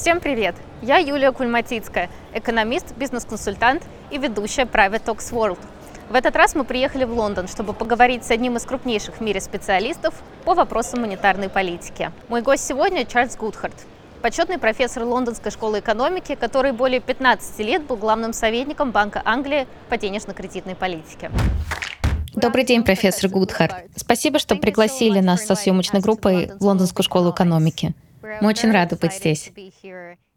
Всем привет! Я Юлия Кульматицкая, экономист, бизнес-консультант и ведущая Private Talks World. В этот раз мы приехали в Лондон, чтобы поговорить с одним из крупнейших в мире специалистов по вопросам монетарной политики. Мой гость сегодня Чарльз Гудхарт, почетный профессор Лондонской школы экономики, который более 15 лет был главным советником Банка Англии по денежно-кредитной политике. Добрый день, профессор Гудхарт. Спасибо, что пригласили нас со съемочной группой в Лондонскую школу экономики. Мы очень рады быть здесь.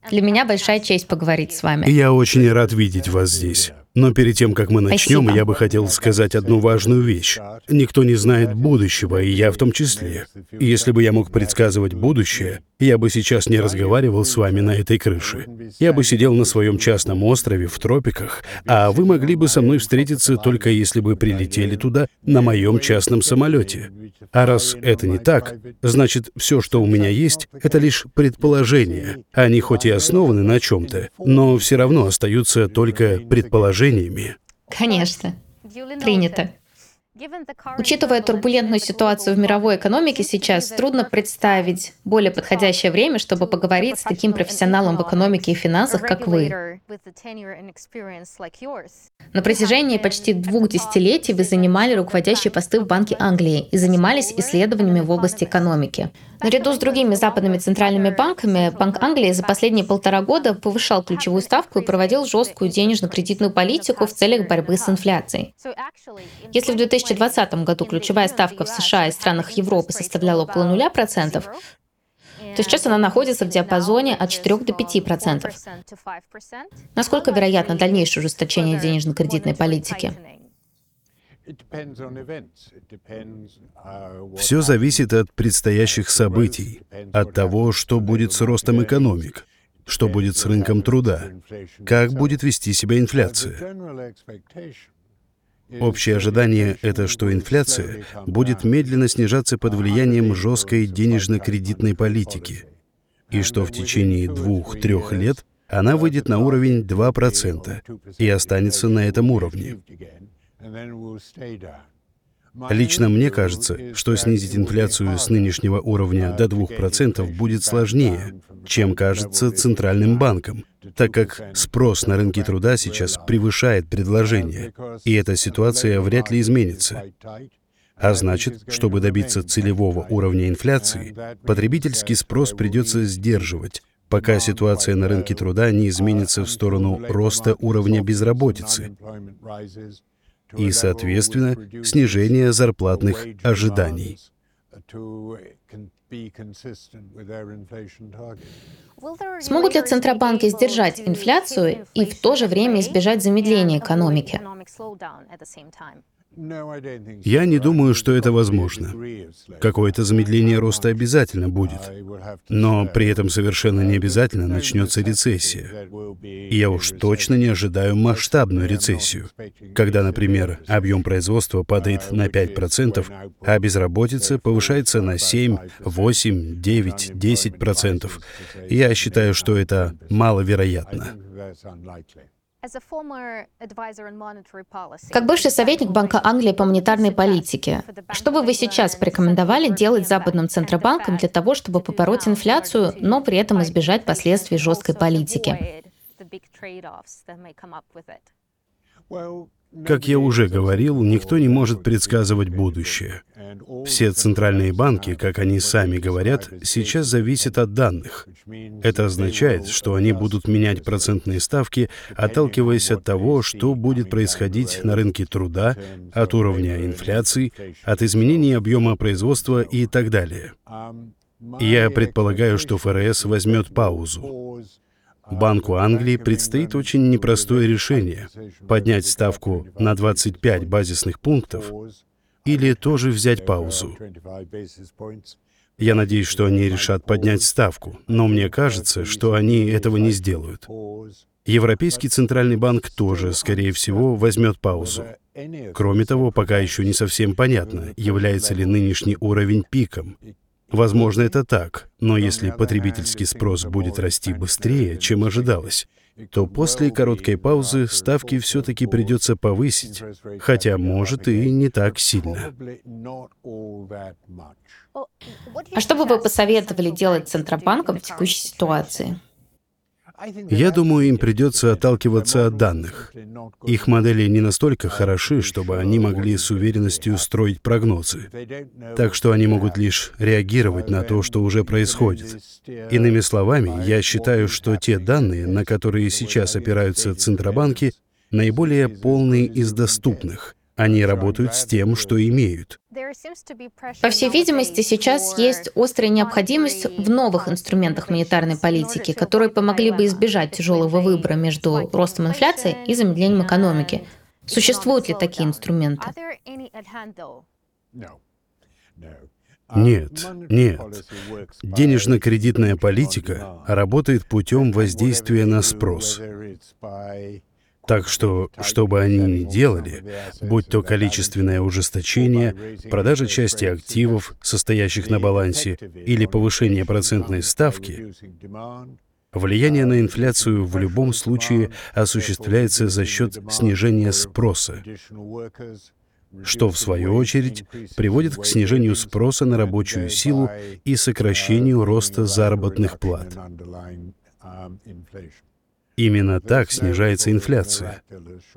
Для меня большая честь поговорить с вами. Я очень рад видеть вас здесь. Но перед тем, как мы начнем, Спасибо. я бы хотел сказать одну важную вещь. Никто не знает будущего, и я в том числе. И если бы я мог предсказывать будущее, я бы сейчас не разговаривал с вами на этой крыше. Я бы сидел на своем частном острове в тропиках, а вы могли бы со мной встретиться только если бы прилетели туда на моем частном самолете. А раз это не так, значит, все, что у меня есть, это лишь предположения. Они хоть и основаны на чем-то, но все равно остаются только предположениями. Конечно. Принято. Учитывая турбулентную ситуацию в мировой экономике сейчас, трудно представить более подходящее время, чтобы поговорить с таким профессионалом в экономике и финансах, как вы. На протяжении почти двух десятилетий вы занимали руководящие посты в Банке Англии и занимались исследованиями в области экономики. Наряду с другими западными центральными банками, Банк Англии за последние полтора года повышал ключевую ставку и проводил жесткую денежно-кредитную политику в целях борьбы с инфляцией. Если в 2020 году ключевая ставка в США и странах Европы составляла около 0%, то сейчас она находится в диапазоне от 4 до 5%. Насколько вероятно дальнейшее ужесточение денежно-кредитной политики? Все зависит от предстоящих событий, от того, что будет с ростом экономик, что будет с рынком труда, как будет вести себя инфляция. Общее ожидание — это что инфляция будет медленно снижаться под влиянием жесткой денежно-кредитной политики, и что в течение двух-трех лет она выйдет на уровень 2% и останется на этом уровне. Лично мне кажется, что снизить инфляцию с нынешнего уровня до 2% будет сложнее, чем кажется Центральным банком, так как спрос на рынке труда сейчас превышает предложение, и эта ситуация вряд ли изменится. А значит, чтобы добиться целевого уровня инфляции, потребительский спрос придется сдерживать, пока ситуация на рынке труда не изменится в сторону роста уровня безработицы и, соответственно, снижение зарплатных ожиданий. Смогут ли центробанки сдержать инфляцию и в то же время избежать замедления экономики? Я не думаю, что это возможно. Какое-то замедление роста обязательно будет. Но при этом совершенно не обязательно начнется рецессия. Я уж точно не ожидаю масштабную рецессию, когда, например, объем производства падает на 5%, а безработица повышается на 7, 8, 9, 10%. Я считаю, что это маловероятно. Как бывший советник Банка Англии по монетарной политике, что бы вы сейчас порекомендовали делать западным центробанкам для того, чтобы побороть инфляцию, но при этом избежать последствий жесткой политики? Как я уже говорил, никто не может предсказывать будущее. Все центральные банки, как они сами говорят, сейчас зависят от данных. Это означает, что они будут менять процентные ставки, отталкиваясь от того, что будет происходить на рынке труда, от уровня инфляции, от изменений объема производства и так далее. Я предполагаю, что ФРС возьмет паузу. Банку Англии предстоит очень непростое решение — поднять ставку на 25 базисных пунктов или тоже взять паузу. Я надеюсь, что они решат поднять ставку, но мне кажется, что они этого не сделают. Европейский центральный банк тоже, скорее всего, возьмет паузу. Кроме того, пока еще не совсем понятно, является ли нынешний уровень пиком. Возможно, это так, но если потребительский спрос будет расти быстрее, чем ожидалось, то после короткой паузы ставки все-таки придется повысить, хотя, может, и не так сильно. А что бы вы посоветовали делать Центробанкам в текущей ситуации? Я думаю, им придется отталкиваться от данных. Их модели не настолько хороши, чтобы они могли с уверенностью строить прогнозы. Так что они могут лишь реагировать на то, что уже происходит. Иными словами, я считаю, что те данные, на которые сейчас опираются центробанки, наиболее полные из доступных. Они работают с тем, что имеют. По всей видимости, сейчас есть острая необходимость в новых инструментах монетарной политики, которые помогли бы избежать тяжелого выбора между ростом инфляции и замедлением экономики. Существуют ли такие инструменты? Нет, нет. Денежно-кредитная политика работает путем воздействия на спрос. Так что, что бы они ни делали, будь то количественное ужесточение, продажа части активов, состоящих на балансе, или повышение процентной ставки, влияние на инфляцию в любом случае осуществляется за счет снижения спроса, что, в свою очередь, приводит к снижению спроса на рабочую силу и сокращению роста заработных плат. Именно так снижается инфляция.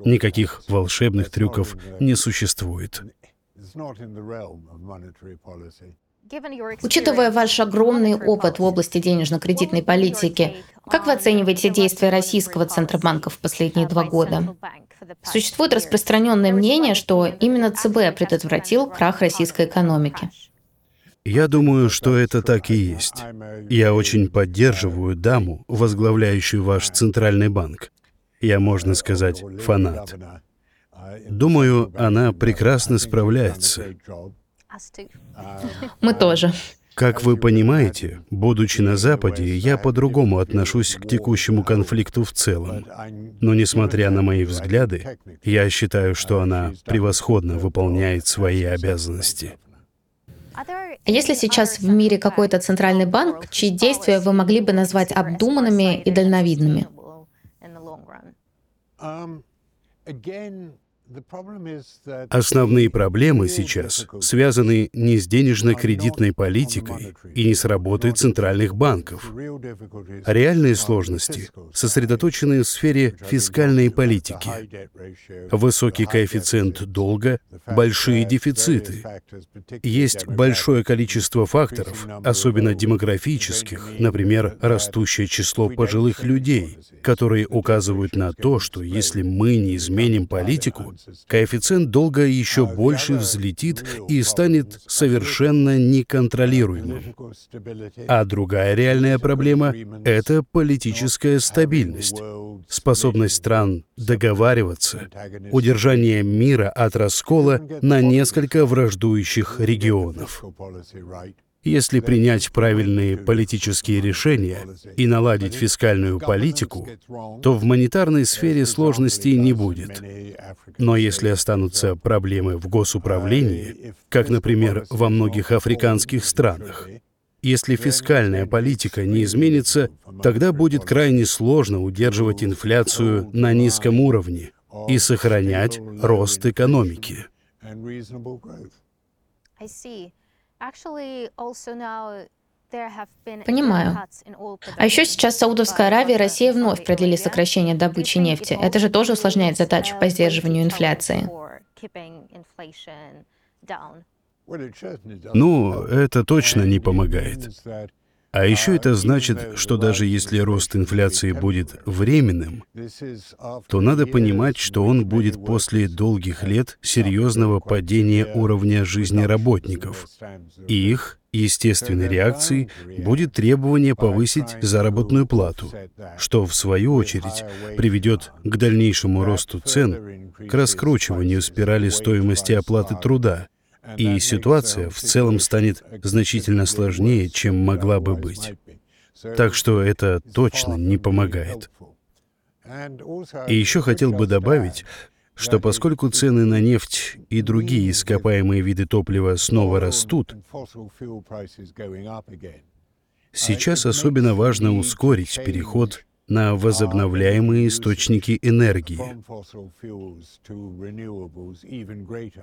Никаких волшебных трюков не существует. Учитывая ваш огромный опыт в области денежно-кредитной политики, как вы оцениваете действия российского Центробанка в последние два года? Существует распространенное мнение, что именно ЦБ предотвратил крах российской экономики. Я думаю, что это так и есть. Я очень поддерживаю даму, возглавляющую ваш центральный банк. Я, можно сказать, фанат. Думаю, она прекрасно справляется. Мы тоже. Как вы понимаете, будучи на Западе, я по-другому отношусь к текущему конфликту в целом. Но несмотря на мои взгляды, я считаю, что она превосходно выполняет свои обязанности. Есть ли сейчас в мире какой-то центральный банк, чьи действия вы могли бы назвать обдуманными и дальновидными? Основные проблемы сейчас связаны не с денежно-кредитной политикой и не с работой центральных банков. Реальные сложности сосредоточены в сфере фискальной политики. Высокий коэффициент долга, большие дефициты. Есть большое количество факторов, особенно демографических, например, растущее число пожилых людей, которые указывают на то, что если мы не изменим политику, коэффициент долга еще больше взлетит и станет совершенно неконтролируемым. А другая реальная проблема — это политическая стабильность, способность стран договариваться, удержание мира от раскола на несколько враждующих регионов. Если принять правильные политические решения и наладить фискальную политику, то в монетарной сфере сложностей не будет. Но если останутся проблемы в госуправлении, как, например, во многих африканских странах, если фискальная политика не изменится, тогда будет крайне сложно удерживать инфляцию на низком уровне и сохранять рост экономики. Понимаю. А еще сейчас Саудовская Аравия и Россия вновь продлили сокращение добычи нефти. Это же тоже усложняет задачу по сдерживанию инфляции. Ну, это точно не помогает. А еще это значит, что даже если рост инфляции будет временным, то надо понимать, что он будет после долгих лет серьезного падения уровня жизни работников. Их естественной реакцией будет требование повысить заработную плату, что в свою очередь приведет к дальнейшему росту цен, к раскручиванию спирали стоимости оплаты труда, и ситуация в целом станет значительно сложнее, чем могла бы быть. Так что это точно не помогает. И еще хотел бы добавить, что поскольку цены на нефть и другие ископаемые виды топлива снова растут, сейчас особенно важно ускорить переход на возобновляемые источники энергии.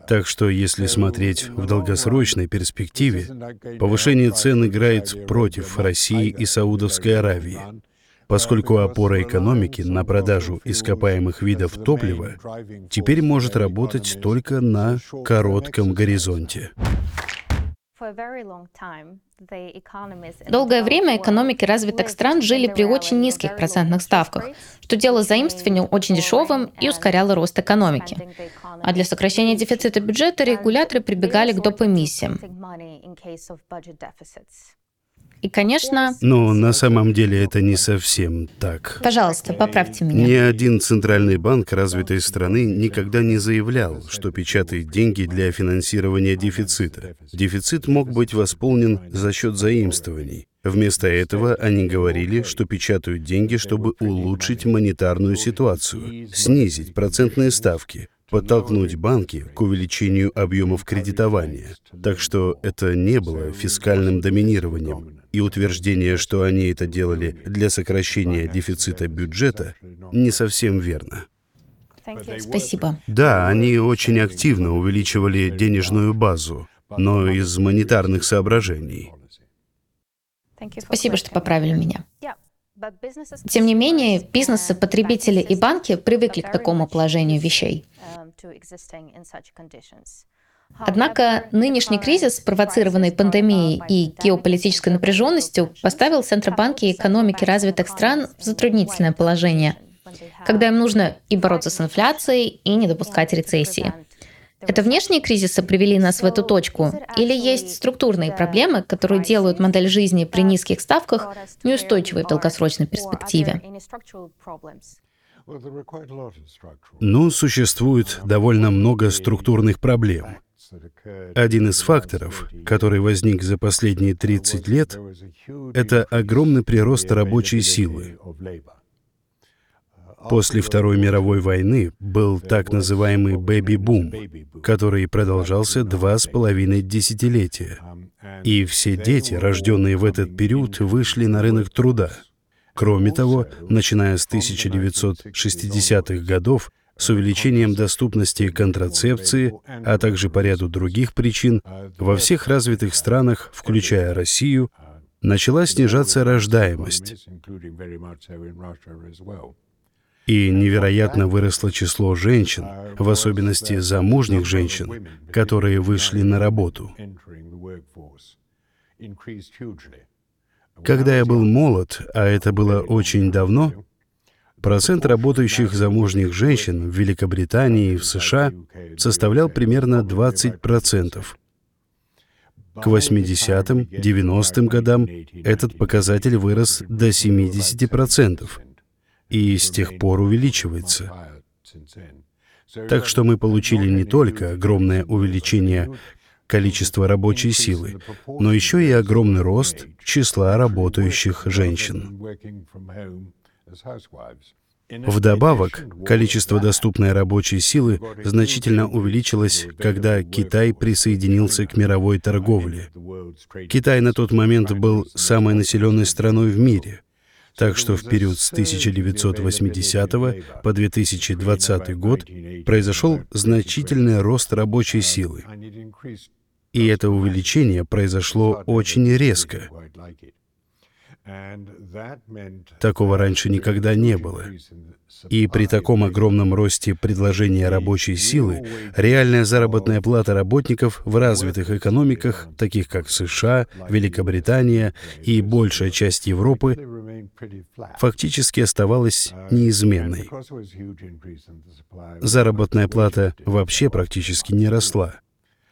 Так что, если смотреть в долгосрочной перспективе, повышение цен играет против России и Саудовской Аравии, поскольку опора экономики на продажу ископаемых видов топлива теперь может работать только на коротком горизонте. Долгое время экономики развитых стран жили при очень низких процентных ставках, что делало заимствование очень дешевым и ускоряло рост экономики. А для сокращения дефицита бюджета регуляторы прибегали к доп. эмиссиям. И, конечно... Но на самом деле это не совсем так. Пожалуйста, поправьте меня. Ни один центральный банк развитой страны никогда не заявлял, что печатает деньги для финансирования дефицита. Дефицит мог быть восполнен за счет заимствований. Вместо этого они говорили, что печатают деньги, чтобы улучшить монетарную ситуацию, снизить процентные ставки, подтолкнуть банки к увеличению объемов кредитования. Так что это не было фискальным доминированием и утверждение, что они это делали для сокращения дефицита бюджета, не совсем верно. Спасибо. Да, они очень активно увеличивали денежную базу, но из монетарных соображений. Спасибо, что поправили меня. Тем не менее, бизнесы, потребители и банки привыкли к такому положению вещей. Однако нынешний кризис, спровоцированный пандемией и геополитической напряженностью, поставил Центробанки и экономики развитых стран в затруднительное положение, когда им нужно и бороться с инфляцией, и не допускать рецессии. Это внешние кризисы привели нас в эту точку? Или есть структурные проблемы, которые делают модель жизни при низких ставках неустойчивой в долгосрочной перспективе? Ну, существует довольно много структурных проблем. Один из факторов, который возник за последние 30 лет, это огромный прирост рабочей силы. После Второй мировой войны был так называемый «бэби-бум», который продолжался два с половиной десятилетия. И все дети, рожденные в этот период, вышли на рынок труда. Кроме того, начиная с 1960-х годов, с увеличением доступности контрацепции, а также по ряду других причин, во всех развитых странах, включая Россию, начала снижаться рождаемость. И невероятно выросло число женщин, в особенности замужних женщин, которые вышли на работу. Когда я был молод, а это было очень давно, Процент работающих замужних женщин в Великобритании и в США составлял примерно 20%. К 80-м, 90-м годам этот показатель вырос до 70% и с тех пор увеличивается. Так что мы получили не только огромное увеличение количества рабочей силы, но еще и огромный рост числа работающих женщин. Вдобавок, количество доступной рабочей силы значительно увеличилось, когда Китай присоединился к мировой торговле. Китай на тот момент был самой населенной страной в мире. Так что в период с 1980 по 2020 год произошел значительный рост рабочей силы. И это увеличение произошло очень резко. Такого раньше никогда не было. И при таком огромном росте предложения рабочей силы реальная заработная плата работников в развитых экономиках, таких как США, Великобритания и большая часть Европы, фактически оставалась неизменной. Заработная плата вообще практически не росла.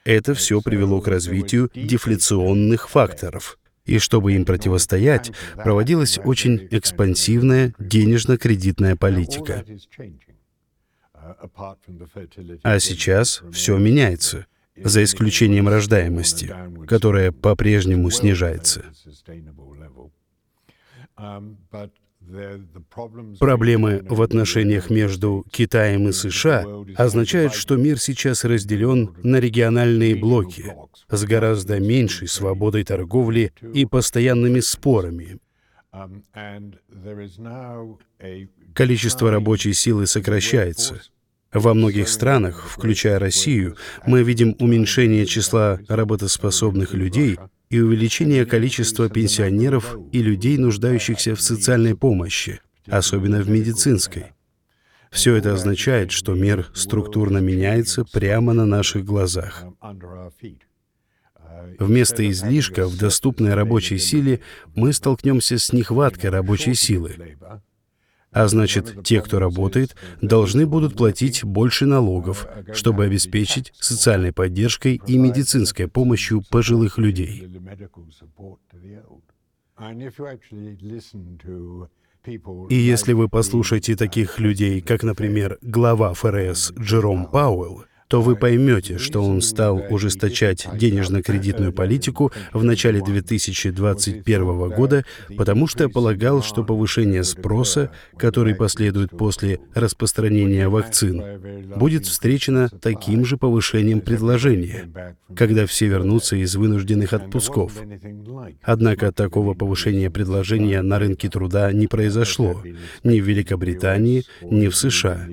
Это все привело к развитию дефляционных факторов — и чтобы им противостоять, проводилась очень экспансивная денежно-кредитная политика. А сейчас все меняется, за исключением рождаемости, которая по-прежнему снижается. Проблемы в отношениях между Китаем и США означают, что мир сейчас разделен на региональные блоки с гораздо меньшей свободой торговли и постоянными спорами. Количество рабочей силы сокращается. Во многих странах, включая Россию, мы видим уменьшение числа работоспособных людей и увеличение количества пенсионеров и людей, нуждающихся в социальной помощи, особенно в медицинской. Все это означает, что мир структурно меняется прямо на наших глазах. Вместо излишка в доступной рабочей силе мы столкнемся с нехваткой рабочей силы. А значит, те, кто работает, должны будут платить больше налогов, чтобы обеспечить социальной поддержкой и медицинской помощью пожилых людей. И если вы послушаете таких людей, как, например, глава ФРС Джером Пауэлл, то вы поймете, что он стал ужесточать денежно-кредитную политику в начале 2021 года, потому что полагал, что повышение спроса, который последует после распространения вакцин, будет встречено таким же повышением предложения, когда все вернутся из вынужденных отпусков. Однако такого повышения предложения на рынке труда не произошло ни в Великобритании, ни в США.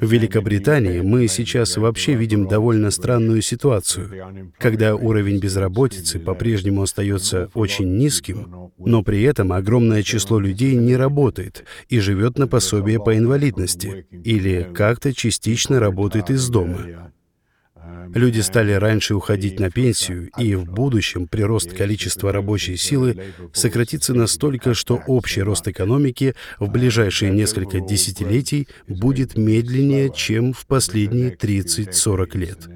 В Великобритании мы сейчас вообще видим довольно странную ситуацию, когда уровень безработицы по-прежнему остается очень низким, но при этом огромное число людей не работает и живет на пособие по инвалидности или как-то частично работает из дома. Люди стали раньше уходить на пенсию, и в будущем прирост количества рабочей силы сократится настолько, что общий рост экономики в ближайшие несколько десятилетий будет медленнее, чем в последние 30-40 лет.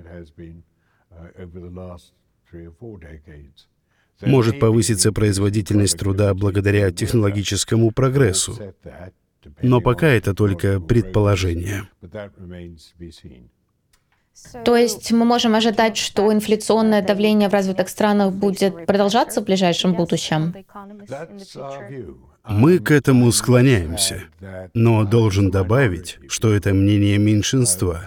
Может повыситься производительность труда благодаря технологическому прогрессу, но пока это только предположение. То есть мы можем ожидать, что инфляционное давление в развитых странах будет продолжаться в ближайшем будущем? Мы к этому склоняемся, но должен добавить, что это мнение меньшинства.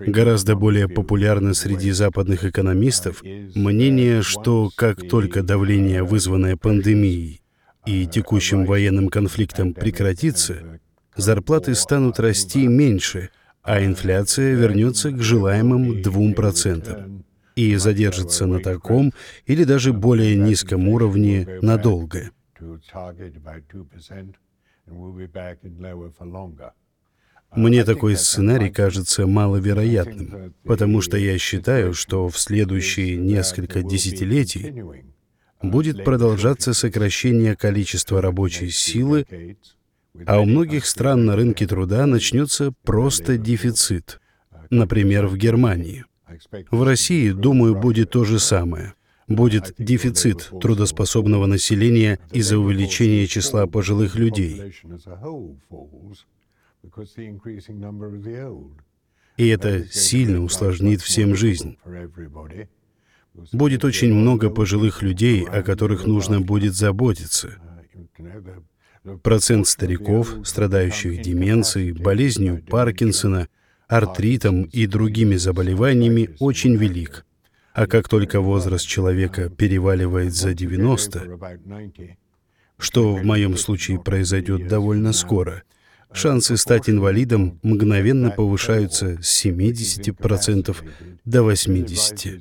Гораздо более популярно среди западных экономистов мнение, что как только давление, вызванное пандемией и текущим военным конфликтом прекратится, зарплаты станут расти меньше — а инфляция вернется к желаемым 2% и задержится на таком или даже более низком уровне надолго. Мне такой сценарий кажется маловероятным, потому что я считаю, что в следующие несколько десятилетий будет продолжаться сокращение количества рабочей силы а у многих стран на рынке труда начнется просто дефицит. Например, в Германии. В России, думаю, будет то же самое. Будет дефицит трудоспособного населения из-за увеличения числа пожилых людей. И это сильно усложнит всем жизнь. Будет очень много пожилых людей, о которых нужно будет заботиться. Процент стариков, страдающих деменцией, болезнью Паркинсона, артритом и другими заболеваниями, очень велик. А как только возраст человека переваливает за 90, что в моем случае произойдет довольно скоро, шансы стать инвалидом мгновенно повышаются с 70% до 80%.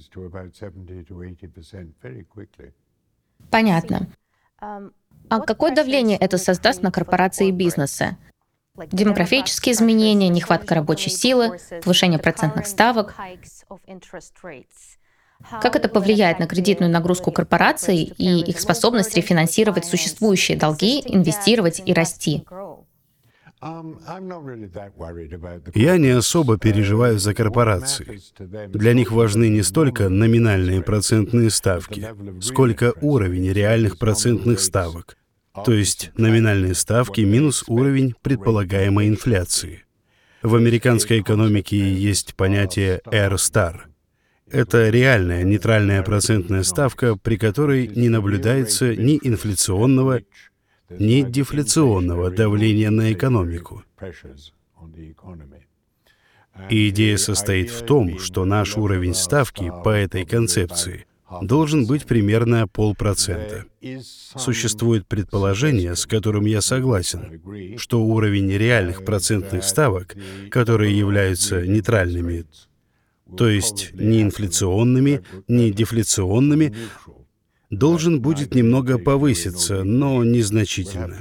Понятно. А какое давление это создаст на корпорации и бизнесы? Демографические изменения, нехватка рабочей силы, повышение процентных ставок. Как это повлияет на кредитную нагрузку корпораций и их способность рефинансировать существующие долги, инвестировать и расти? Я не особо переживаю за корпорации. Для них важны не столько номинальные процентные ставки, сколько уровень реальных процентных ставок, то есть номинальные ставки минус уровень предполагаемой инфляции. В американской экономике есть понятие R-star. Это реальная нейтральная процентная ставка, при которой не наблюдается ни инфляционного, ни дефляционного давления на экономику. И идея состоит в том, что наш уровень ставки по этой концепции должен быть примерно полпроцента. Существует предположение, с которым я согласен, что уровень реальных процентных ставок, которые являются нейтральными, то есть не инфляционными, не дефляционными, должен будет немного повыситься, но незначительно.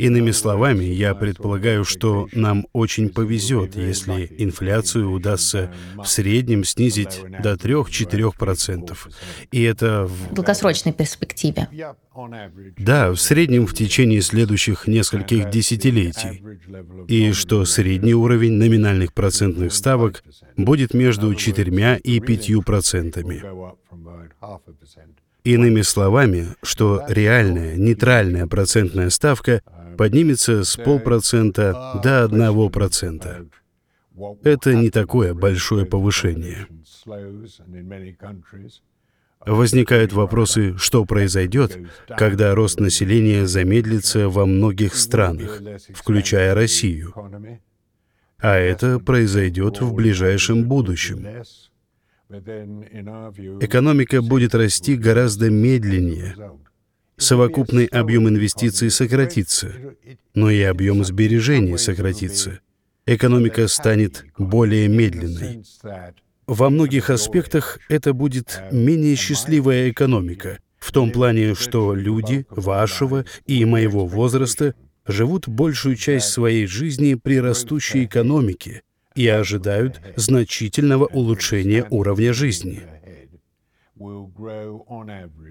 Иными словами, я предполагаю, что нам очень повезет, если инфляцию удастся в среднем снизить до 3-4%. И это в долгосрочной перспективе. Да, в среднем в течение следующих нескольких десятилетий. И что средний уровень номинальных процентных ставок будет между 4 и 5 процентами. Иными словами, что реальная нейтральная процентная ставка поднимется с полпроцента до одного процента. Это не такое большое повышение. Возникают вопросы, что произойдет, когда рост населения замедлится во многих странах, включая Россию. А это произойдет в ближайшем будущем. Экономика будет расти гораздо медленнее, совокупный объем инвестиций сократится, но и объем сбережений сократится. Экономика станет более медленной. Во многих аспектах это будет менее счастливая экономика, в том плане, что люди вашего и моего возраста живут большую часть своей жизни при растущей экономике и ожидают значительного улучшения уровня жизни.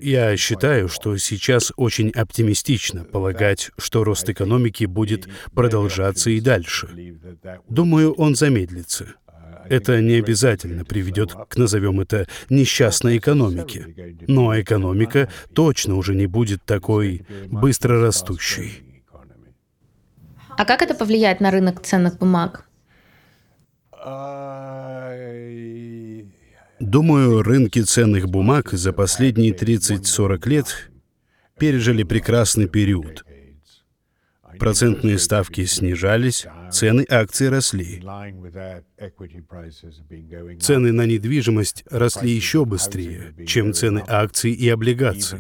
Я считаю, что сейчас очень оптимистично полагать, что рост экономики будет продолжаться и дальше. Думаю, он замедлится. Это не обязательно приведет к, назовем это, несчастной экономике. Но экономика точно уже не будет такой быстро растущей. А как это повлияет на рынок ценных бумаг? Думаю, рынки ценных бумаг за последние 30-40 лет пережили прекрасный период. Процентные ставки снижались, цены акций росли. Цены на недвижимость росли еще быстрее, чем цены акций и облигаций.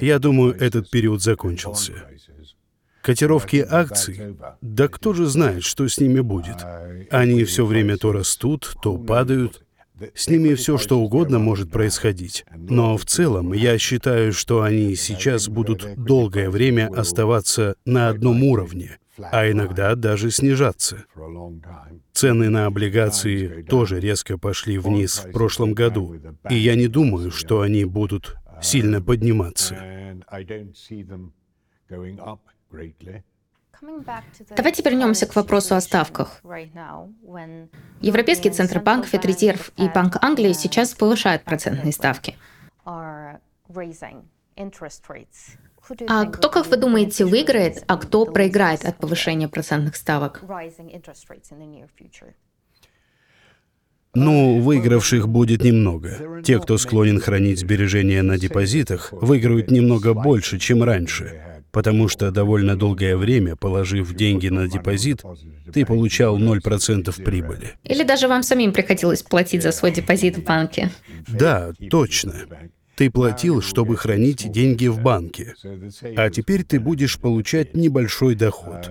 Я думаю, этот период закончился. Котировки акций, да кто же знает, что с ними будет. Они все время то растут, то падают. С ними все что угодно может происходить. Но в целом я считаю, что они сейчас будут долгое время оставаться на одном уровне, а иногда даже снижаться. Цены на облигации тоже резко пошли вниз в прошлом году, и я не думаю, что они будут сильно подниматься. Давайте вернемся к вопросу о ставках. Европейский Центробанк, Федрезерв и Банк Англии сейчас повышают процентные ставки. А кто, как вы думаете, выиграет, а кто проиграет от повышения процентных ставок? Ну, выигравших будет немного. Те, кто склонен хранить сбережения на депозитах, выиграют немного больше, чем раньше потому что довольно долгое время, положив деньги на депозит, ты получал 0% прибыли. Или даже вам самим приходилось платить за свой депозит в банке. Да, точно. Ты платил, чтобы хранить деньги в банке, а теперь ты будешь получать небольшой доход.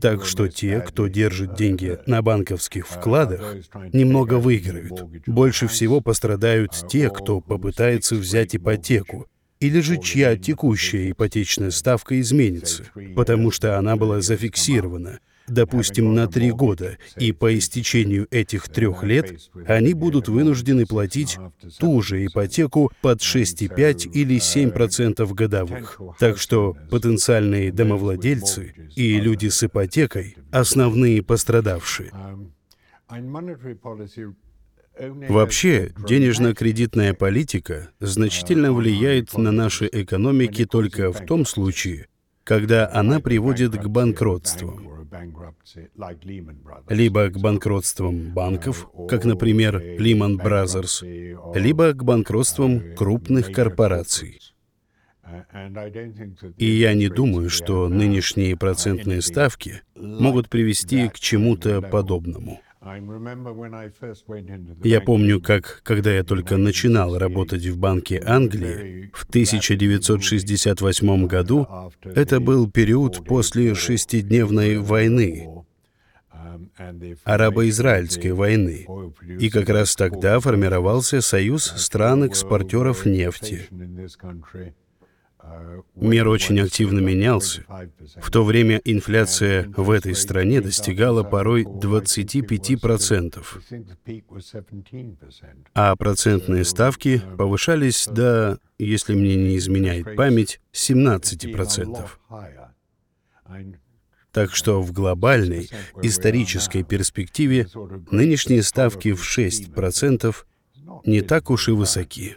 Так что те, кто держит деньги на банковских вкладах, немного выиграют. Больше всего пострадают те, кто попытается взять ипотеку, или же чья текущая ипотечная ставка изменится, потому что она была зафиксирована, допустим, на три года, и по истечению этих трех лет они будут вынуждены платить ту же ипотеку под 6,5 или 7% годовых. Так что потенциальные домовладельцы и люди с ипотекой — основные пострадавшие. Вообще, денежно-кредитная политика значительно влияет на наши экономики только в том случае, когда она приводит к банкротствам. Либо к банкротствам банков, как, например, Lehman Brothers, либо к банкротствам крупных корпораций. И я не думаю, что нынешние процентные ставки могут привести к чему-то подобному. Я помню, как, когда я только начинал работать в Банке Англии в 1968 году, это был период после шестидневной войны. арабо-израильской войны. И как раз тогда формировался союз стран-экспортеров нефти. Мир очень активно менялся. В то время инфляция в этой стране достигала порой 25%, а процентные ставки повышались до, если мне не изменяет память, 17%. Так что в глобальной исторической перспективе нынешние ставки в 6% не так уж и высоки.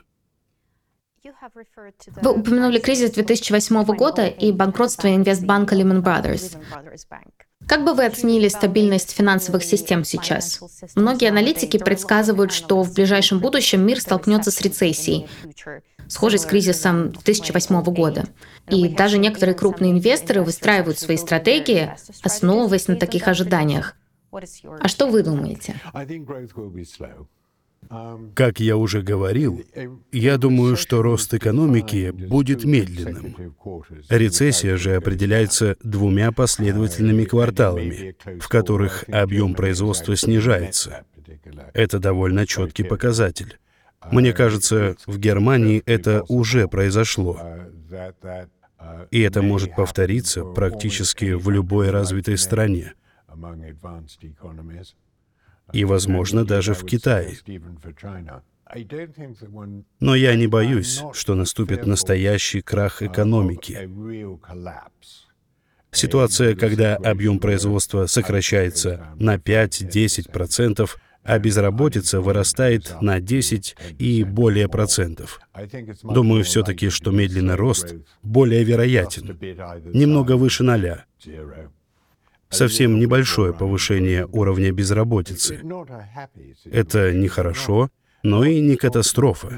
Вы упомянули кризис 2008 года и банкротство инвестбанка Lehman Brothers. Как бы вы оценили стабильность финансовых систем сейчас? Многие аналитики предсказывают, что в ближайшем будущем мир столкнется с рецессией, схожей с кризисом 2008 года. И даже некоторые крупные инвесторы выстраивают свои стратегии, основываясь на таких ожиданиях. А что вы думаете? Как я уже говорил, я думаю, что рост экономики будет медленным. Рецессия же определяется двумя последовательными кварталами, в которых объем производства снижается. Это довольно четкий показатель. Мне кажется, в Германии это уже произошло. И это может повториться практически в любой развитой стране и, возможно, даже в Китае. Но я не боюсь, что наступит настоящий крах экономики. Ситуация, когда объем производства сокращается на 5-10%, а безработица вырастает на 10 и более процентов. Думаю все-таки, что медленный рост более вероятен, немного выше ноля совсем небольшое повышение уровня безработицы. Это не хорошо, но и не катастрофа.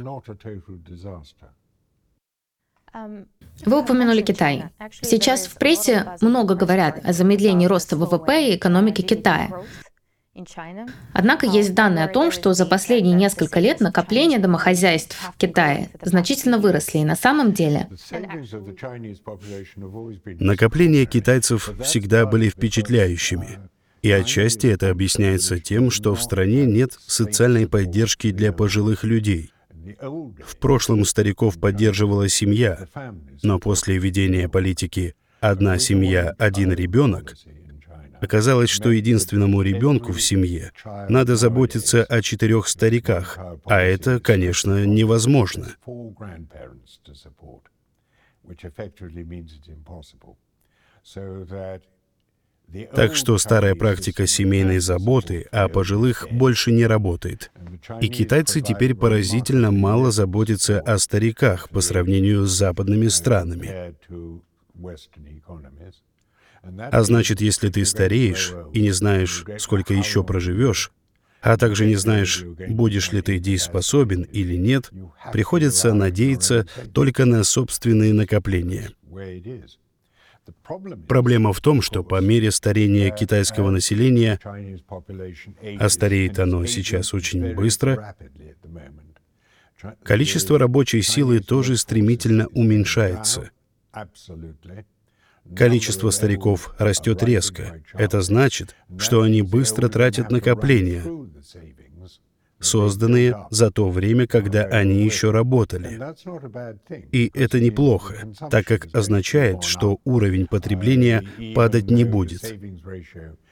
Вы упомянули Китай. Сейчас в прессе много говорят о замедлении роста ВВП и экономики Китая. Однако есть данные о том, что за последние несколько лет накопления домохозяйств в Китае значительно выросли. И на самом деле... Накопления китайцев всегда были впечатляющими. И отчасти это объясняется тем, что в стране нет социальной поддержки для пожилых людей. В прошлом стариков поддерживала семья, но после введения политики «одна семья, один ребенок» Оказалось, что единственному ребенку в семье надо заботиться о четырех стариках, а это, конечно, невозможно. Так что старая практика семейной заботы о пожилых больше не работает. И китайцы теперь поразительно мало заботятся о стариках по сравнению с западными странами. А значит, если ты стареешь и не знаешь, сколько еще проживешь, а также не знаешь, будешь ли ты дееспособен или нет, приходится надеяться только на собственные накопления. Проблема в том, что по мере старения китайского населения, а стареет оно сейчас очень быстро, количество рабочей силы тоже стремительно уменьшается. Количество стариков растет резко. Это значит, что они быстро тратят накопления, созданные за то время, когда они еще работали. И это неплохо, так как означает, что уровень потребления падать не будет.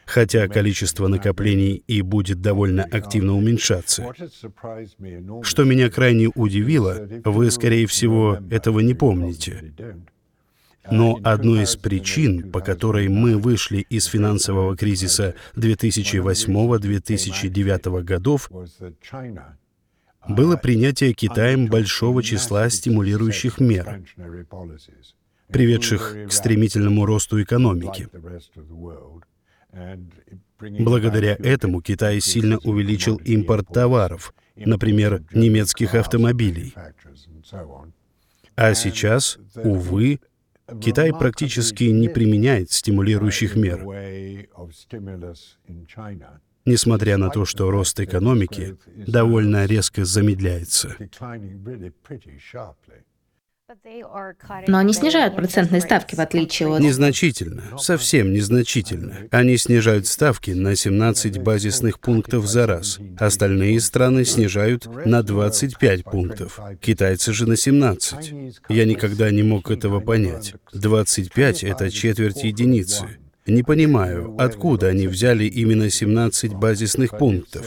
Хотя количество накоплений и будет довольно активно уменьшаться. Что меня крайне удивило, вы, скорее всего, этого не помните. Но одной из причин, по которой мы вышли из финансового кризиса 2008-2009 годов, было принятие Китаем большого числа стимулирующих мер, приведших к стремительному росту экономики. Благодаря этому Китай сильно увеличил импорт товаров, например, немецких автомобилей. А сейчас, увы, Китай практически не применяет стимулирующих мер. Несмотря на то, что рост экономики довольно резко замедляется. Но они снижают процентные ставки, в отличие от... Незначительно, совсем незначительно. Они снижают ставки на 17 базисных пунктов за раз. Остальные страны снижают на 25 пунктов. Китайцы же на 17. Я никогда не мог этого понять. 25 — это четверть единицы. Не понимаю, откуда они взяли именно 17 базисных пунктов.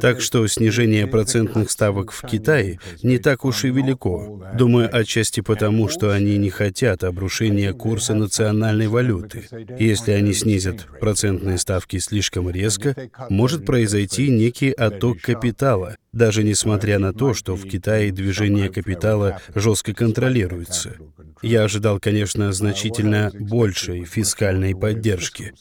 Так что снижение процентных ставок в Китае не так уж и велико. Думаю, отчасти потому, что они не хотят обрушения курса национальной валюты. Если они снизят процентные ставки слишком резко, может произойти некий отток капитала, даже несмотря на то, что в Китае движение капитала жестко контролируется. Я ожидал, конечно, значительно большей фискальной поддержки,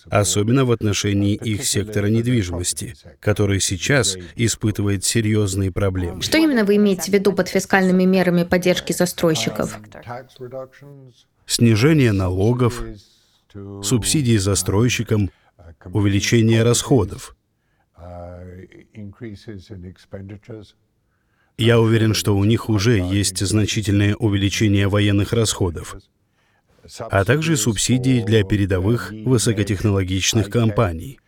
особенно в отношении их сектора недвижимости, который сейчас испытывает серьезные проблемы. Что именно вы имеете в виду под фискальными мерами поддержки застройщиков? Снижение налогов, субсидии застройщикам, увеличение расходов. Я уверен, что у них уже есть значительное увеличение военных расходов, а также субсидии для передовых высокотехнологичных компаний.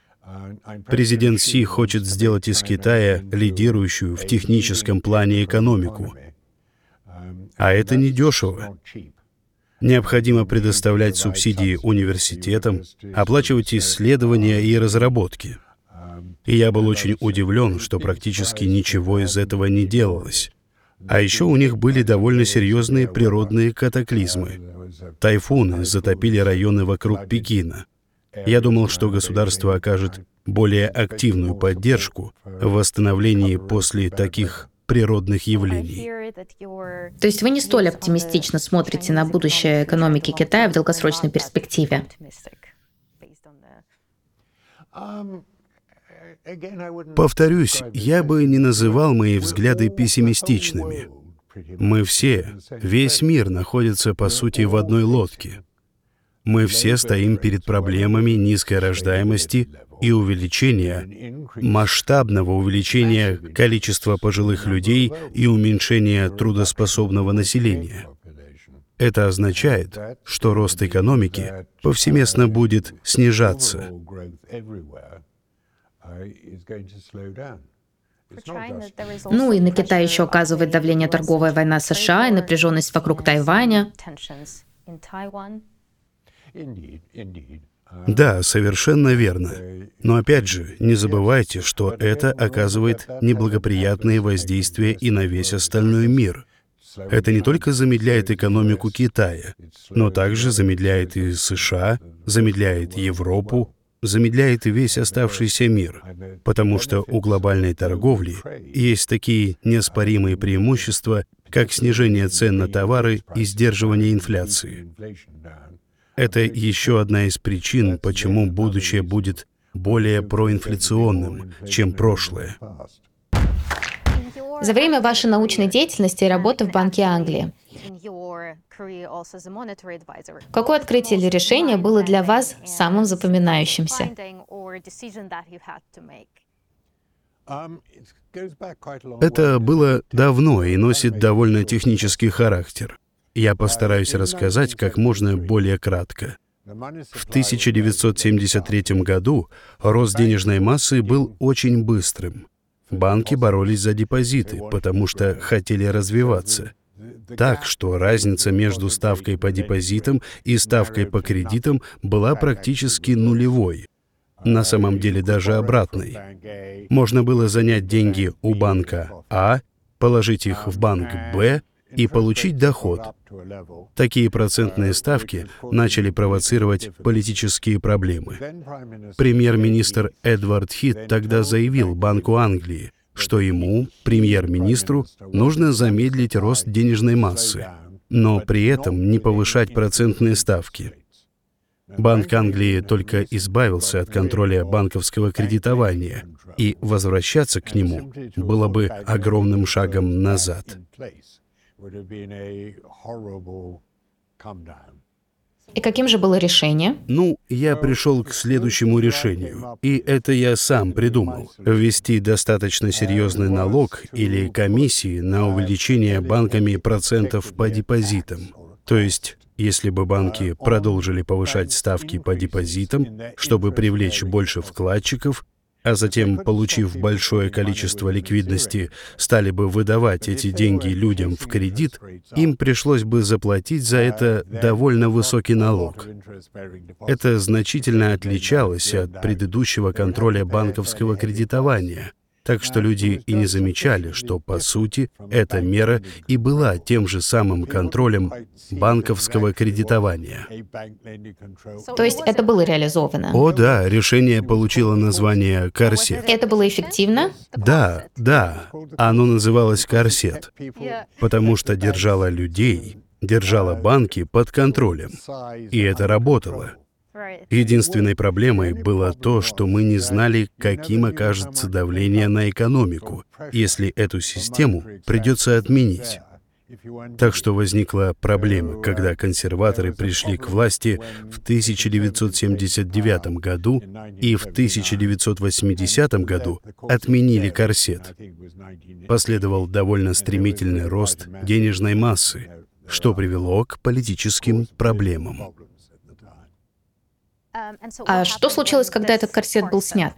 Президент Си хочет сделать из Китая лидирующую в техническом плане экономику. А это недешево. Необходимо предоставлять субсидии университетам, оплачивать исследования и разработки — и я был очень удивлен, что практически ничего из этого не делалось. А еще у них были довольно серьезные природные катаклизмы. Тайфуны затопили районы вокруг Пекина. Я думал, что государство окажет более активную поддержку в восстановлении после таких природных явлений. То есть вы не столь оптимистично смотрите на будущее экономики Китая в долгосрочной перспективе? Повторюсь, я бы не называл мои взгляды пессимистичными. Мы все, весь мир находится, по сути, в одной лодке. Мы все стоим перед проблемами низкой рождаемости и увеличения, масштабного увеличения количества пожилых людей и уменьшения трудоспособного населения. Это означает, что рост экономики повсеместно будет снижаться. Ну и на Китай еще оказывает давление торговая война США и напряженность вокруг Тайваня. Да, совершенно верно. Но опять же, не забывайте, что это оказывает неблагоприятные воздействия и на весь остальной мир. Это не только замедляет экономику Китая, но также замедляет и США, замедляет Европу, замедляет весь оставшийся мир, потому что у глобальной торговли есть такие неоспоримые преимущества, как снижение цен на товары и сдерживание инфляции. Это еще одна из причин, почему будущее будет более проинфляционным, чем прошлое. За время вашей научной деятельности и работы в Банке Англии, Какое открытие или решение было для вас самым запоминающимся? Um, Это было давно и носит довольно технический характер. Я постараюсь рассказать как можно более кратко. В 1973 году рост денежной массы был очень быстрым. Банки боролись за депозиты, потому что хотели развиваться так, что разница между ставкой по депозитам и ставкой по кредитам была практически нулевой. На самом деле даже обратной. Можно было занять деньги у банка А, положить их в банк Б и получить доход. Такие процентные ставки начали провоцировать политические проблемы. Премьер-министр Эдвард Хит тогда заявил Банку Англии, что ему, премьер-министру, нужно замедлить рост денежной массы, но при этом не повышать процентные ставки. Банк Англии только избавился от контроля банковского кредитования, и возвращаться к нему было бы огромным шагом назад. И каким же было решение? Ну, я пришел к следующему решению, и это я сам придумал. Ввести достаточно серьезный налог или комиссии на увеличение банками процентов по депозитам. То есть если бы банки продолжили повышать ставки по депозитам, чтобы привлечь больше вкладчиков, а затем, получив большое количество ликвидности, стали бы выдавать эти деньги людям в кредит, им пришлось бы заплатить за это довольно высокий налог. Это значительно отличалось от предыдущего контроля банковского кредитования, так что люди и не замечали, что, по сути, эта мера и была тем же самым контролем банковского кредитования. То есть это было реализовано? О да, решение получило название «Корсет». Это было эффективно? Да, да, оно называлось «Корсет», потому что держало людей, держало банки под контролем. И это работало. Единственной проблемой было то, что мы не знали, каким окажется давление на экономику, если эту систему придется отменить. Так что возникла проблема, когда консерваторы пришли к власти в 1979 году и в 1980 году отменили корсет. Последовал довольно стремительный рост денежной массы, что привело к политическим проблемам. А что случилось, когда этот корсет был снят?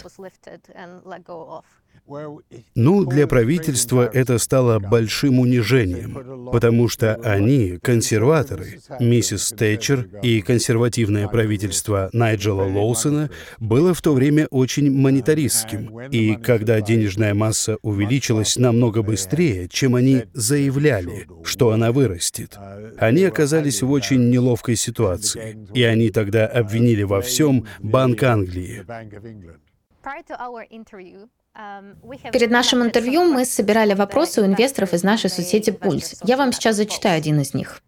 Ну, для правительства это стало большим унижением, потому что они, консерваторы, миссис Тэтчер и консервативное правительство Найджела Лоусона, было в то время очень монетаристским. И когда денежная масса увеличилась намного быстрее, чем они заявляли, что она вырастет, они оказались в очень неловкой ситуации. И они тогда обвинили во всем Банк Англии. Перед нашим интервью мы собирали вопросы у инвесторов из нашей соцсети «Пульс». Я вам сейчас зачитаю один из них.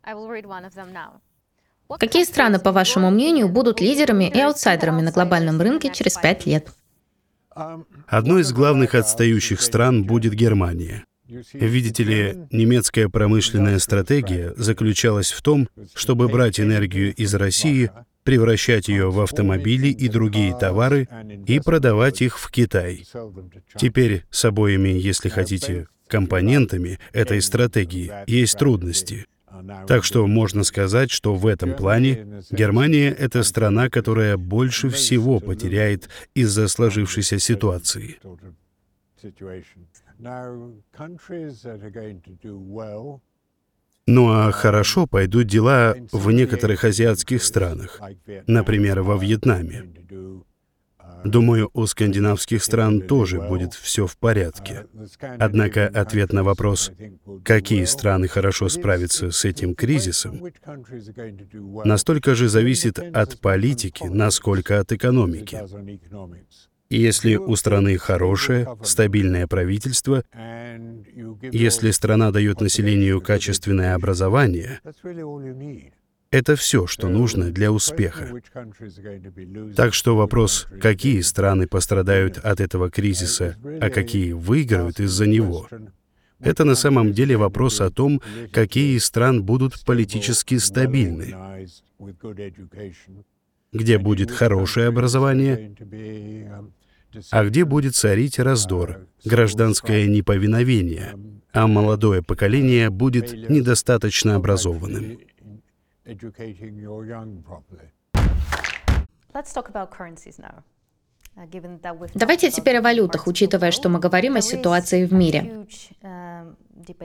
Какие страны, по вашему мнению, будут лидерами и аутсайдерами на глобальном рынке через пять лет? Одной из главных отстающих стран будет Германия. Видите ли, немецкая промышленная стратегия заключалась в том, чтобы брать энергию из России, превращать ее в автомобили и другие товары и продавать их в Китай. Теперь с обоими, если хотите, компонентами этой стратегии есть трудности. Так что можно сказать, что в этом плане Германия — это страна, которая больше всего потеряет из-за сложившейся ситуации. Ну а хорошо пойдут дела в некоторых азиатских странах, например, во Вьетнаме. Думаю, у скандинавских стран тоже будет все в порядке. Однако ответ на вопрос, какие страны хорошо справятся с этим кризисом, настолько же зависит от политики, насколько от экономики. И если у страны хорошее, стабильное правительство, если страна дает населению качественное образование, это все, что нужно для успеха. Так что вопрос, какие страны пострадают от этого кризиса, а какие выиграют из-за него, это на самом деле вопрос о том, какие из стран будут политически стабильны, где будет хорошее образование, а где будет царить раздор, гражданское неповиновение, а молодое поколение будет недостаточно образованным. Uh, Давайте теперь о валютах, учитывая, что мы говорим о ситуации в мире. Um,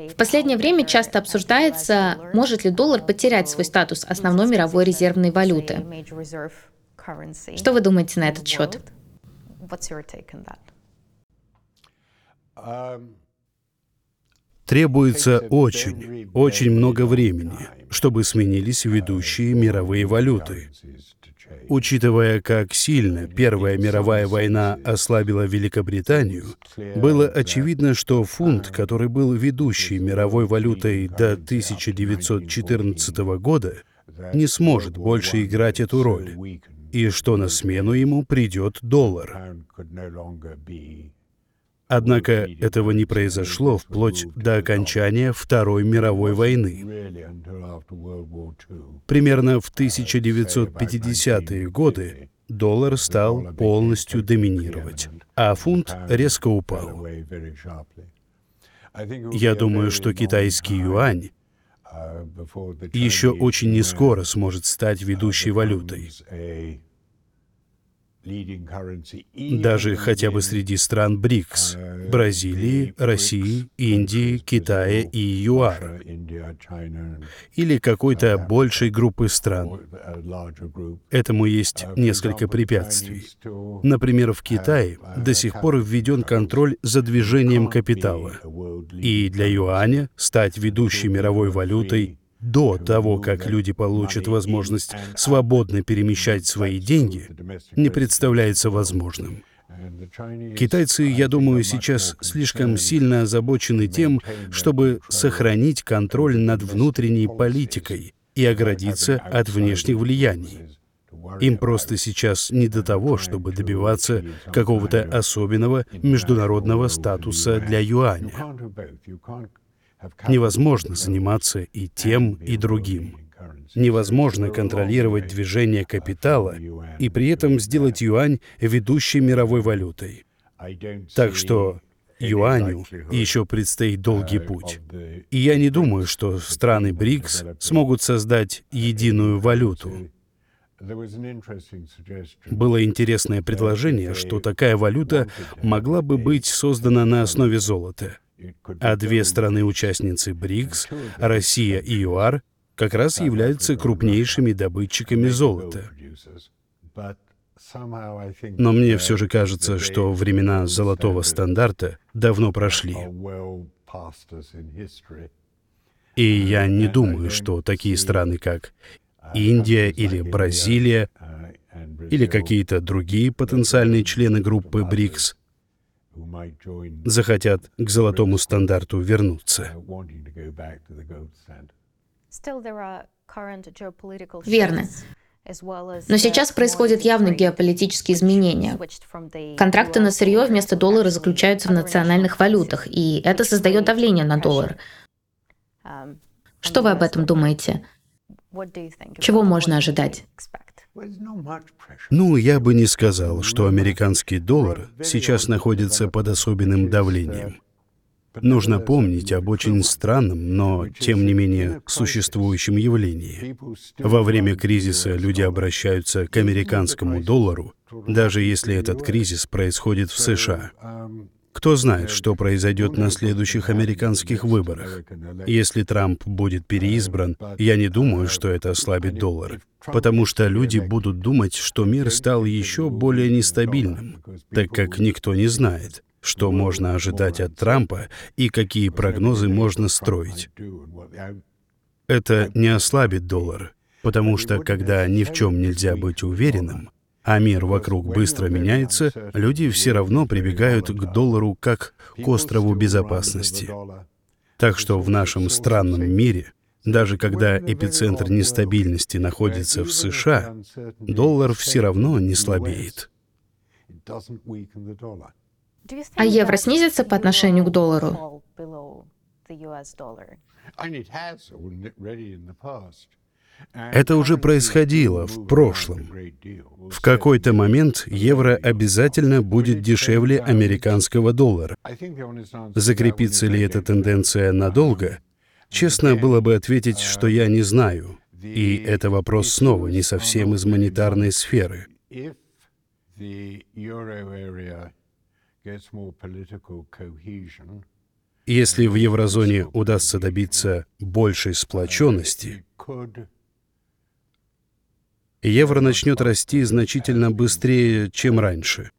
в последнее время часто обсуждается, может ли доллар потерять свой статус основной мировой резервной валюты. Что вы думаете на этот счет? What's your take on that? Требуется очень, очень много времени, чтобы сменились ведущие мировые валюты. Учитывая, как сильно Первая мировая война ослабила Великобританию, было очевидно, что фунт, который был ведущей мировой валютой до 1914 года, не сможет больше играть эту роль и что на смену ему придет доллар. Однако этого не произошло вплоть до окончания Второй мировой войны. Примерно в 1950-е годы доллар стал полностью доминировать, а фунт резко упал. Я думаю, что китайский юань еще очень не скоро сможет стать ведущей валютой. Даже хотя бы среди стран БРИКС — Бразилии, России, Индии, Китая и ЮАР. Или какой-то большей группы стран. Этому есть несколько препятствий. Например, в Китае до сих пор введен контроль за движением капитала. И для юаня стать ведущей мировой валютой до того, как люди получат возможность свободно перемещать свои деньги, не представляется возможным. Китайцы, я думаю, сейчас слишком сильно озабочены тем, чтобы сохранить контроль над внутренней политикой и оградиться от внешних влияний. Им просто сейчас не до того, чтобы добиваться какого-то особенного международного статуса для юаня. Невозможно заниматься и тем, и другим. Невозможно контролировать движение капитала и при этом сделать юань ведущей мировой валютой. Так что юаню еще предстоит долгий путь. И я не думаю, что страны БРИКС смогут создать единую валюту. Было интересное предложение, что такая валюта могла бы быть создана на основе золота а две страны-участницы БРИКС, Россия и ЮАР, как раз являются крупнейшими добытчиками золота. Но мне все же кажется, что времена золотого стандарта давно прошли. И я не думаю, что такие страны, как Индия или Бразилия, или какие-то другие потенциальные члены группы БРИКС, захотят к золотому стандарту вернуться. Верно. Но сейчас происходят явные геополитические изменения. Контракты на сырье вместо доллара заключаются в национальных валютах, и это создает давление на доллар. Что вы об этом думаете? Чего можно ожидать? Ну, я бы не сказал, что американский доллар сейчас находится под особенным давлением. Нужно помнить об очень странном, но, тем не менее, существующем явлении. Во время кризиса люди обращаются к американскому доллару, даже если этот кризис происходит в США. Кто знает, что произойдет на следующих американских выборах. Если Трамп будет переизбран, я не думаю, что это ослабит доллар, потому что люди будут думать, что мир стал еще более нестабильным, так как никто не знает, что можно ожидать от Трампа и какие прогнозы можно строить. Это не ослабит доллар, потому что когда ни в чем нельзя быть уверенным, а мир вокруг быстро меняется, люди все равно прибегают к доллару как к острову безопасности. Так что в нашем странном мире, даже когда эпицентр нестабильности находится в США, доллар все равно не слабеет. А евро снизится по отношению к доллару? Это уже происходило в прошлом. В какой-то момент евро обязательно будет дешевле американского доллара. Закрепится ли эта тенденция надолго? Честно было бы ответить, что я не знаю. И это вопрос снова не совсем из монетарной сферы. Если в еврозоне удастся добиться большей сплоченности, евро начнет расти значительно быстрее, чем раньше.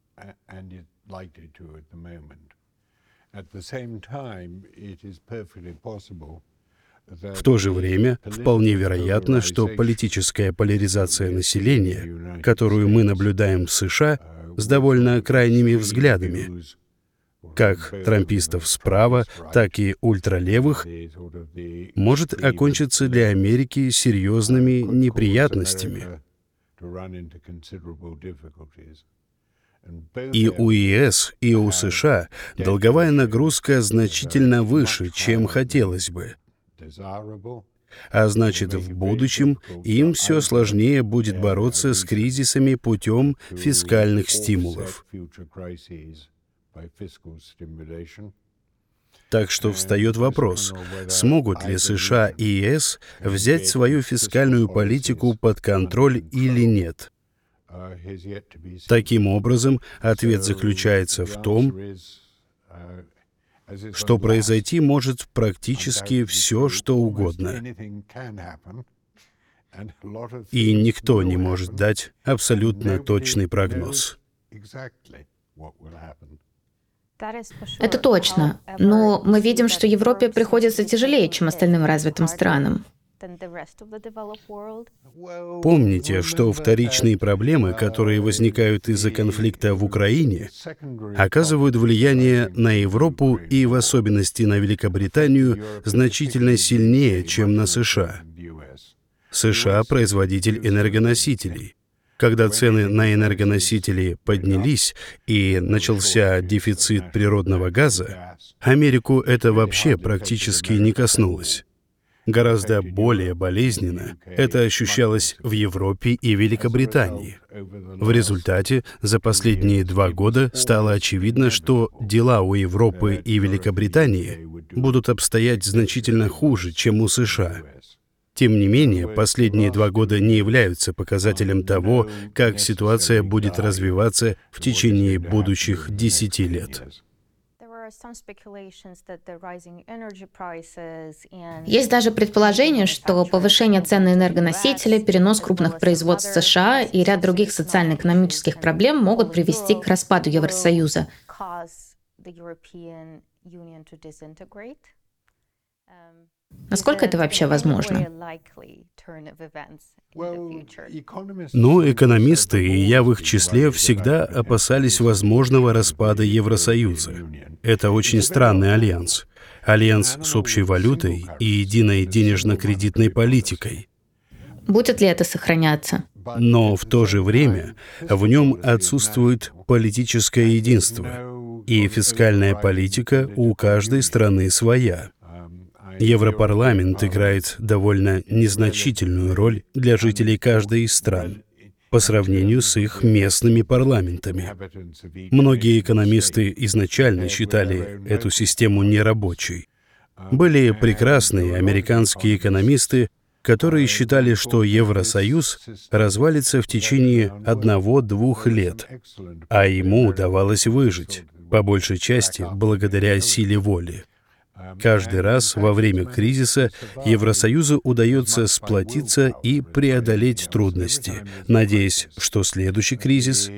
В то же время вполне вероятно, что политическая поляризация населения, которую мы наблюдаем в США, с довольно крайними взглядами, как трампистов справа, так и ультралевых, может окончиться для Америки серьезными неприятностями. И у ЕС, и у США долговая нагрузка значительно выше, чем хотелось бы. А значит, в будущем им все сложнее будет бороться с кризисами путем фискальных стимулов. Так что встает вопрос, смогут ли США и ЕС взять свою фискальную политику под контроль или нет. Таким образом, ответ заключается в том, что произойти может практически все, что угодно. И никто не может дать абсолютно точный прогноз. Это точно. Но мы видим, что Европе приходится тяжелее, чем остальным развитым странам. Помните, что вторичные проблемы, которые возникают из-за конфликта в Украине, оказывают влияние на Европу и в особенности на Великобританию значительно сильнее, чем на США. США – производитель энергоносителей. Когда цены на энергоносители поднялись и начался дефицит природного газа, Америку это вообще практически не коснулось. Гораздо более болезненно это ощущалось в Европе и Великобритании. В результате за последние два года стало очевидно, что дела у Европы и Великобритании будут обстоять значительно хуже, чем у США. Тем не менее, последние два года не являются показателем того, как ситуация будет развиваться в течение будущих десяти лет. Есть даже предположение, что повышение цен на энергоносители, перенос крупных производств США и ряд других социально-экономических проблем могут привести к распаду Евросоюза. Насколько это вообще возможно? Но экономисты, и я в их числе, всегда опасались возможного распада Евросоюза. Это очень странный альянс. Альянс с общей валютой и единой денежно-кредитной политикой. Будет ли это сохраняться? Но в то же время в нем отсутствует политическое единство, и фискальная политика у каждой страны своя. Европарламент играет довольно незначительную роль для жителей каждой из стран по сравнению с их местными парламентами. Многие экономисты изначально считали эту систему нерабочей. Были прекрасные американские экономисты, которые считали, что Евросоюз развалится в течение одного-двух лет, а ему удавалось выжить, по большей части благодаря силе воли. Каждый раз во время кризиса Евросоюзу удается сплотиться и преодолеть трудности, надеясь, что следующий кризис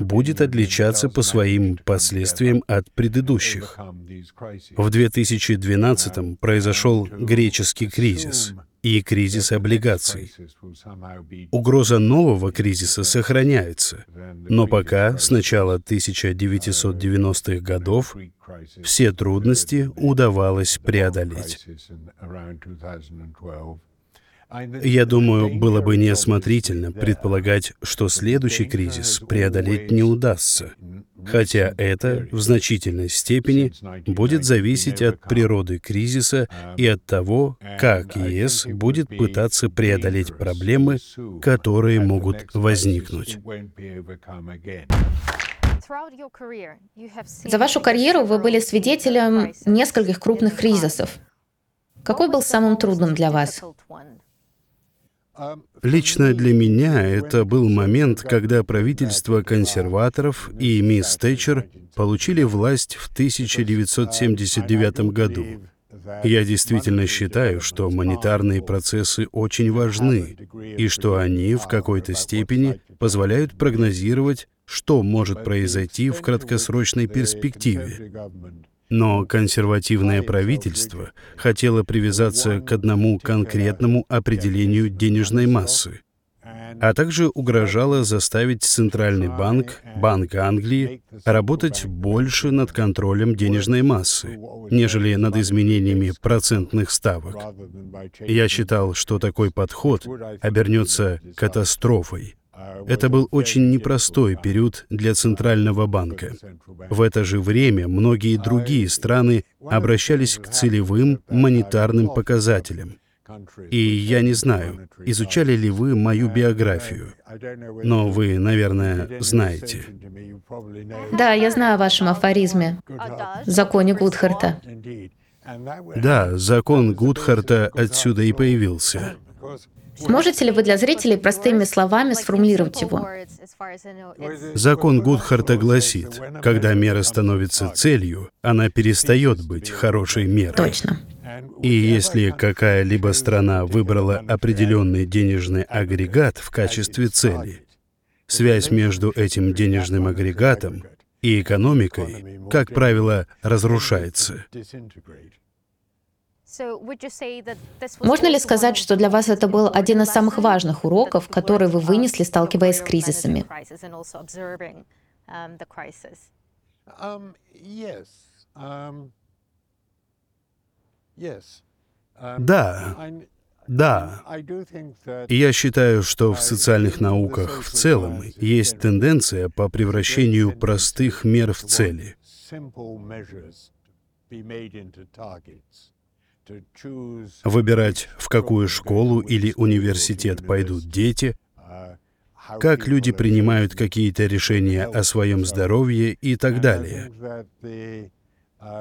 будет отличаться по своим последствиям от предыдущих. В 2012 произошел греческий кризис и кризис облигаций. Угроза нового кризиса сохраняется, но пока с начала 1990-х годов все трудности удавалось преодолеть. Я думаю, было бы неосмотрительно предполагать, что следующий кризис преодолеть не удастся, хотя это в значительной степени будет зависеть от природы кризиса и от того, как ЕС будет пытаться преодолеть проблемы, которые могут возникнуть. За вашу карьеру вы были свидетелем нескольких крупных кризисов. Какой был самым трудным для вас? Лично для меня это был момент, когда правительство консерваторов и мисс Тэтчер получили власть в 1979 году. Я действительно считаю, что монетарные процессы очень важны, и что они в какой-то степени позволяют прогнозировать, что может произойти в краткосрочной перспективе. Но консервативное правительство хотело привязаться к одному конкретному определению денежной массы, а также угрожало заставить Центральный банк, Банк Англии, работать больше над контролем денежной массы, нежели над изменениями процентных ставок. Я считал, что такой подход обернется катастрофой, Это был очень непростой период для Центрального банка. В это же время многие другие страны обращались к целевым монетарным показателям. И я не знаю, изучали ли вы мою биографию, но вы, наверное, знаете. Да, я знаю о вашем афоризме, законе Гудхарта. Да, закон Гудхарта отсюда и появился. Можете ли вы для зрителей простыми словами сформулировать его? Закон Гудхарта гласит, когда мера становится целью, она перестает быть хорошей мерой. Точно. И если какая-либо страна выбрала определенный денежный агрегат в качестве цели, связь между этим денежным агрегатом и экономикой, как правило, разрушается. Можно ли сказать, что для вас это был один из самых важных уроков, которые вы вынесли, сталкиваясь с кризисами? Да, да. Я считаю, что в социальных науках в целом есть тенденция по превращению простых мер в цели. Выбирать, в какую школу или университет пойдут дети, как люди принимают какие-то решения о своем здоровье и так далее.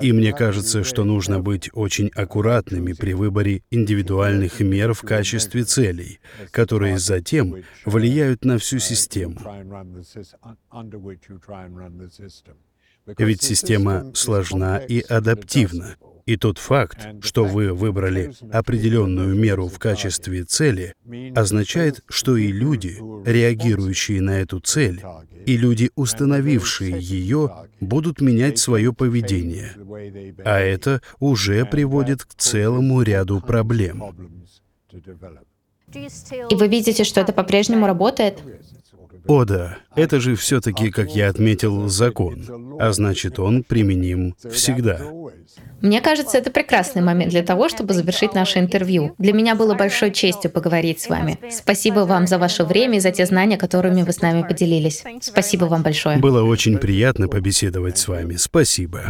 И мне кажется, что нужно быть очень аккуратными при выборе индивидуальных мер в качестве целей, которые затем влияют на всю систему. Ведь система сложна и адаптивна. И тот факт, что вы выбрали определенную меру в качестве цели, означает, что и люди, реагирующие на эту цель, и люди, установившие ее, будут менять свое поведение. А это уже приводит к целому ряду проблем. И вы видите, что это по-прежнему работает? О да, это же все-таки, как я отметил, закон, а значит, он применим всегда. Мне кажется, это прекрасный момент для того, чтобы завершить наше интервью. Для меня было большой честью поговорить с вами. Спасибо вам за ваше время и за те знания, которыми вы с нами поделились. Спасибо вам большое. Было очень приятно побеседовать с вами. Спасибо.